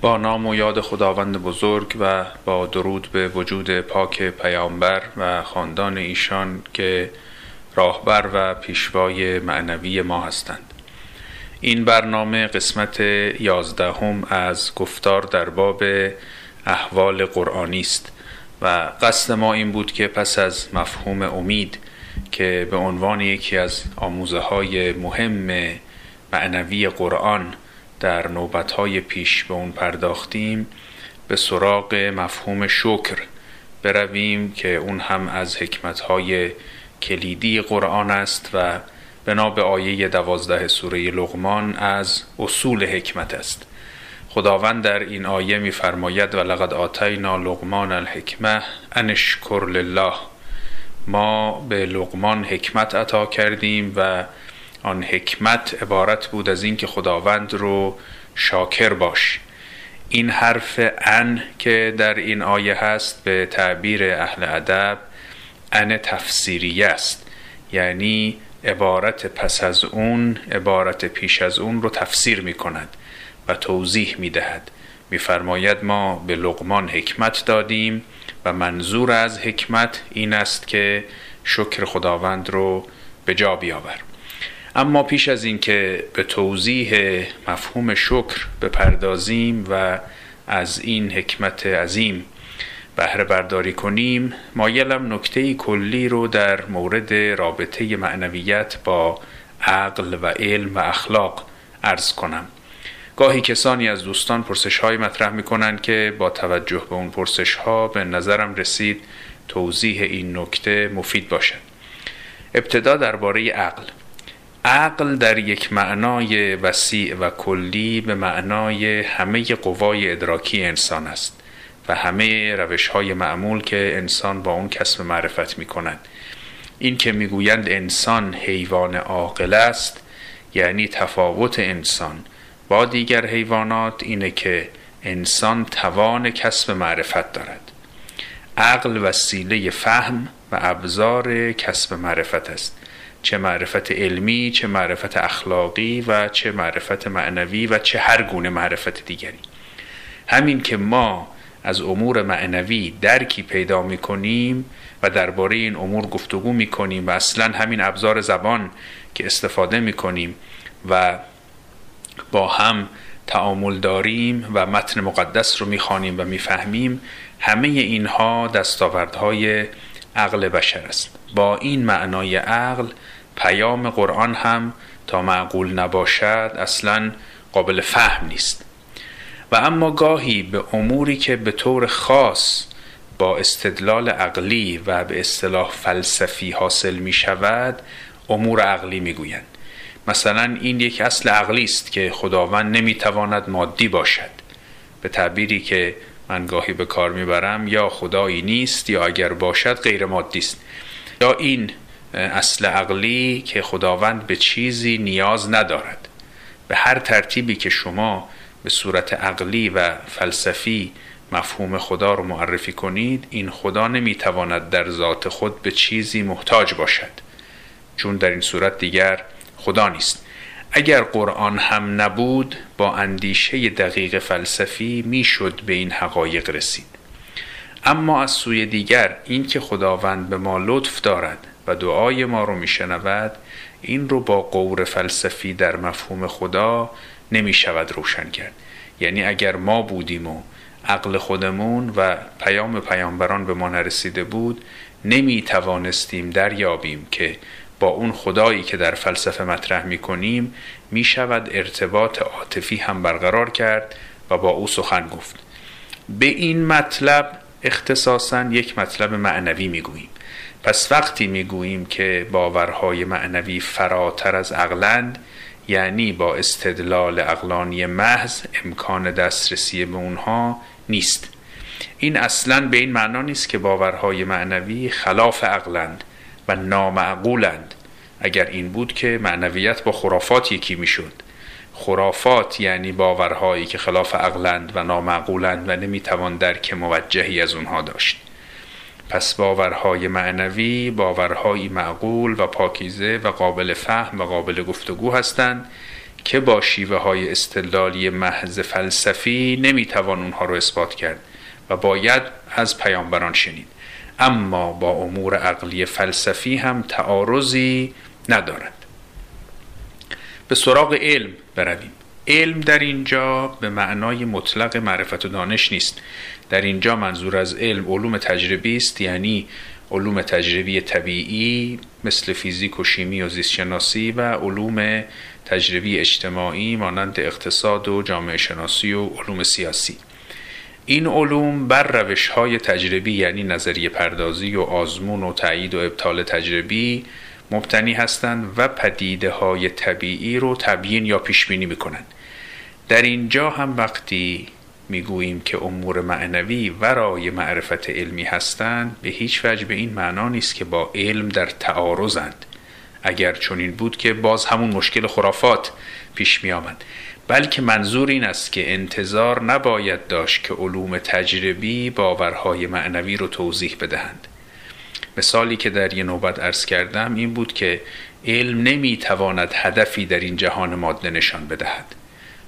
با نام و یاد خداوند بزرگ و با درود به وجود پاک پیامبر و خاندان ایشان که راهبر و پیشوای معنوی ما هستند. این برنامه قسمت یازدهم از گفتار در باب احوال قرآنی است و قصد ما این بود که پس از مفهوم امید که به عنوان یکی از آموزه های مهم معنوی قرآن در نوبتهای پیش به اون پرداختیم به سراغ مفهوم شکر. برویم که اون هم از حکمتهای کلیدی قرآن است و بنا به آیه دوازده سوره لغمان از اصول حکمت است. خداوند در این آیه میفرماید و لقد آتینا لغمان الحکمه انشکر لله. ما به لغمان حکمت عطا کردیم و آن حکمت عبارت بود از اینکه خداوند رو شاکر باش. این حرف ان که در این آیه هست به تعبیر اهل ادب ان تفسیری است. یعنی عبارت پس از اون عبارت پیش از اون رو تفسیر می کند و توضیح می دهد میفرماید ما به لقمان حکمت دادیم و منظور از حکمت این است که شکر خداوند رو به جا بیاور اما پیش از اینکه به توضیح مفهوم شکر بپردازیم و از این حکمت عظیم بهره برداری کنیم مایلم نکته کلی رو در مورد رابطه معنویت با عقل و علم و اخلاق ارز کنم. گاهی کسانی از دوستان پرسش های مطرح می کنند که با توجه به اون پرسش ها به نظرم رسید توضیح این نکته مفید باشد. ابتدا درباره عقل. عقل در یک معنای وسیع و کلی به معنای همه قوای ادراکی انسان است و همه روش های معمول که انسان با اون کسب معرفت می کند این که می‌گویند انسان حیوان عاقل است یعنی تفاوت انسان. با دیگر حیوانات اینه که انسان توان کسب معرفت دارد. عقل وسیله فهم و ابزار کسب معرفت است. چه معرفت علمی چه معرفت اخلاقی و چه معرفت معنوی و چه هر گونه معرفت دیگری. همین که ما از امور معنوی درکی پیدا می کنیم و درباره این امور گفتگو می کنیم و اصلا همین ابزار زبان که استفاده می کنیم و با هم تعامل داریم و متن مقدس رو می‌خوانیم و می‌فهمیم همه اینها دستاوردهای عقل بشر است. با این معنای عقل پیام قرآن هم تا معقول نباشد اصلا قابل فهم نیست. و اما گاهی به اموری که به طور خاص با استدلال عقلی و به اصطلاح فلسفی حاصل می شود امور عقلی می گویند. مثلا این یک اصل عقلی است که خداوند نمی‌تواند مادی باشد. به تعبیری که من گاهی به کار می‌برم یا خدایی نیست یا اگر باشد غیر مادی است. یا این اصل عقلی که خداوند به چیزی نیاز ندارد. به هر ترتیبی که شما به صورت عقلی و فلسفی مفهوم خدا رو معرفی کنید این خدا نمی‌تواند در ذات خود به چیزی محتاج باشد. چون در این صورت دیگر خدا نیست. اگر قرآن هم نبود با اندیشه دقیق فلسفی می‌شد به این حقایق رسید. اما از سوی دیگر این که خداوند به ما لطف دارد و دعای ما رو میشنود این رو با قور فلسفی در مفهوم خدا نمی شود روشن کرد. یعنی اگر ما بودیم و عقل خودمون و پیام پیامبران به ما نرسیده بود نمی توانستیم دریابیم که با اون خدایی که در فلسفه مطرح می کنیم می شود ارتباط عاطفی هم برقرار کرد و با او سخن گفت. به این مطلب اختصاصا یک مطلب معنوی می گوییم پس وقتی می گوییم که باورهای معنوی فراتر از عقلند یعنی با استدلال عقلانی محض امکان دسترسی به اونها نیست. این اصلا به این معنا نیست که باورهای معنوی خلاف عقلند. و نامعقولند. اگر این بود که معنویت با خرافات یکی می‌شد. خرافات یعنی باورهایی که خلاف عقلند و نامعقولند و نمی‌توان درک موجهی از اونها داشت. پس باورهای معنوی باورهایی معقول و پاکیزه و قابل فهم و قابل گفتگو هستند که با شیوه های استدلالی محض فلسفی نمی‌توان اونها رو اثبات کرد و باید از پیامبران شنید. اما با امور عقلی فلسفی هم تعارضی ندارد. به سراغ علم برویم. علم در اینجا به معنای مطلق معرفت و دانش نیست. در اینجا منظور از علم علوم تجربی است یعنی علوم تجربی طبیعی مثل فیزیک و شیمی و زیستشناسی و علوم تجربی اجتماعی مانند اقتصاد و جامعه شناسی و علوم سیاسی. این علوم بر روش های تجربی یعنی نظریه پردازی و آزمون و تایید و ابطال تجربی مبتنی هستند و پدیده های طبیعی رو تبیین یا پیش بینی می‌کنند. در اینجا هم وقتی می‌گوییم که امور معنوی ورای معرفت علمی هستند به هیچ وجه به این معنا نیست که با علم در تعارضند. اگر چنین بود که باز همون مشکل خرافات پیش می آمد بلکه منظور این است که انتظار نباید داشت که علوم تجربی باورهای معنوی رو توضیح بدهند. مثالی که در یه نوبت ارز کردم این بود که علم نمی‌تواند هدفی در این جهان ماده نشان بدهد.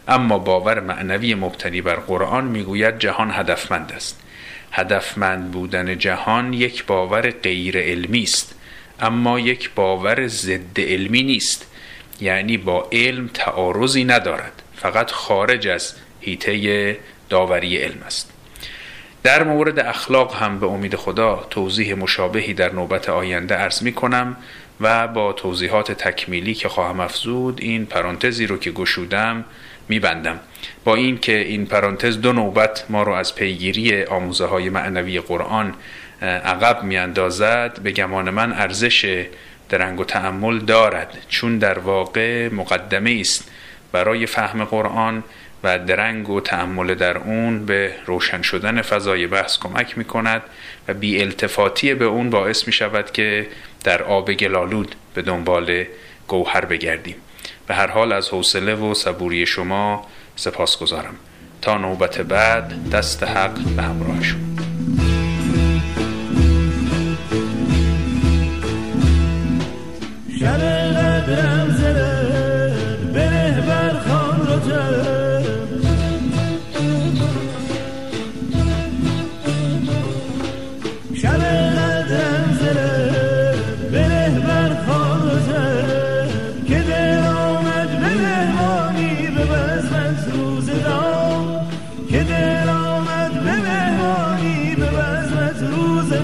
اما باور معنوی مبتنی بر قرآن می‌گوید جهان هدفمند است. هدفمند بودن جهان یک باور غیر علمی است اما یک باور ضد علمی نیست یعنی با علم تعارضی ندارد. فقط خارج از هیته داوری علم است. در مورد اخلاق هم به امید خدا توضیح مشابهی در نوبت آینده ارز می کنم و با توضیحات تکمیلی که خواهم افزود این پرانتزی رو که گشودم میبندم با این که این پرانتز دو نوبت ما رو از پیگیری آموزه های معنوی قرآن عقب میاندازد به گمان من ارزش درنگ و تعمل دارد. چون در واقع مقدمه است برای فهم قرآن و درنگ و تعمل در اون به روشن شدن فضای بحث کمک می کند و بی التفاتی به اون باعث می شود که در آب گلالود به دنبال گوهر بگردیم. به هر حال از حوصله و صبوری شما سپاس گذارم تا نوبت بعد دست حق به همراهشون.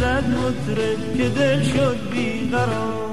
زد مطرب که دل شد بیقرار.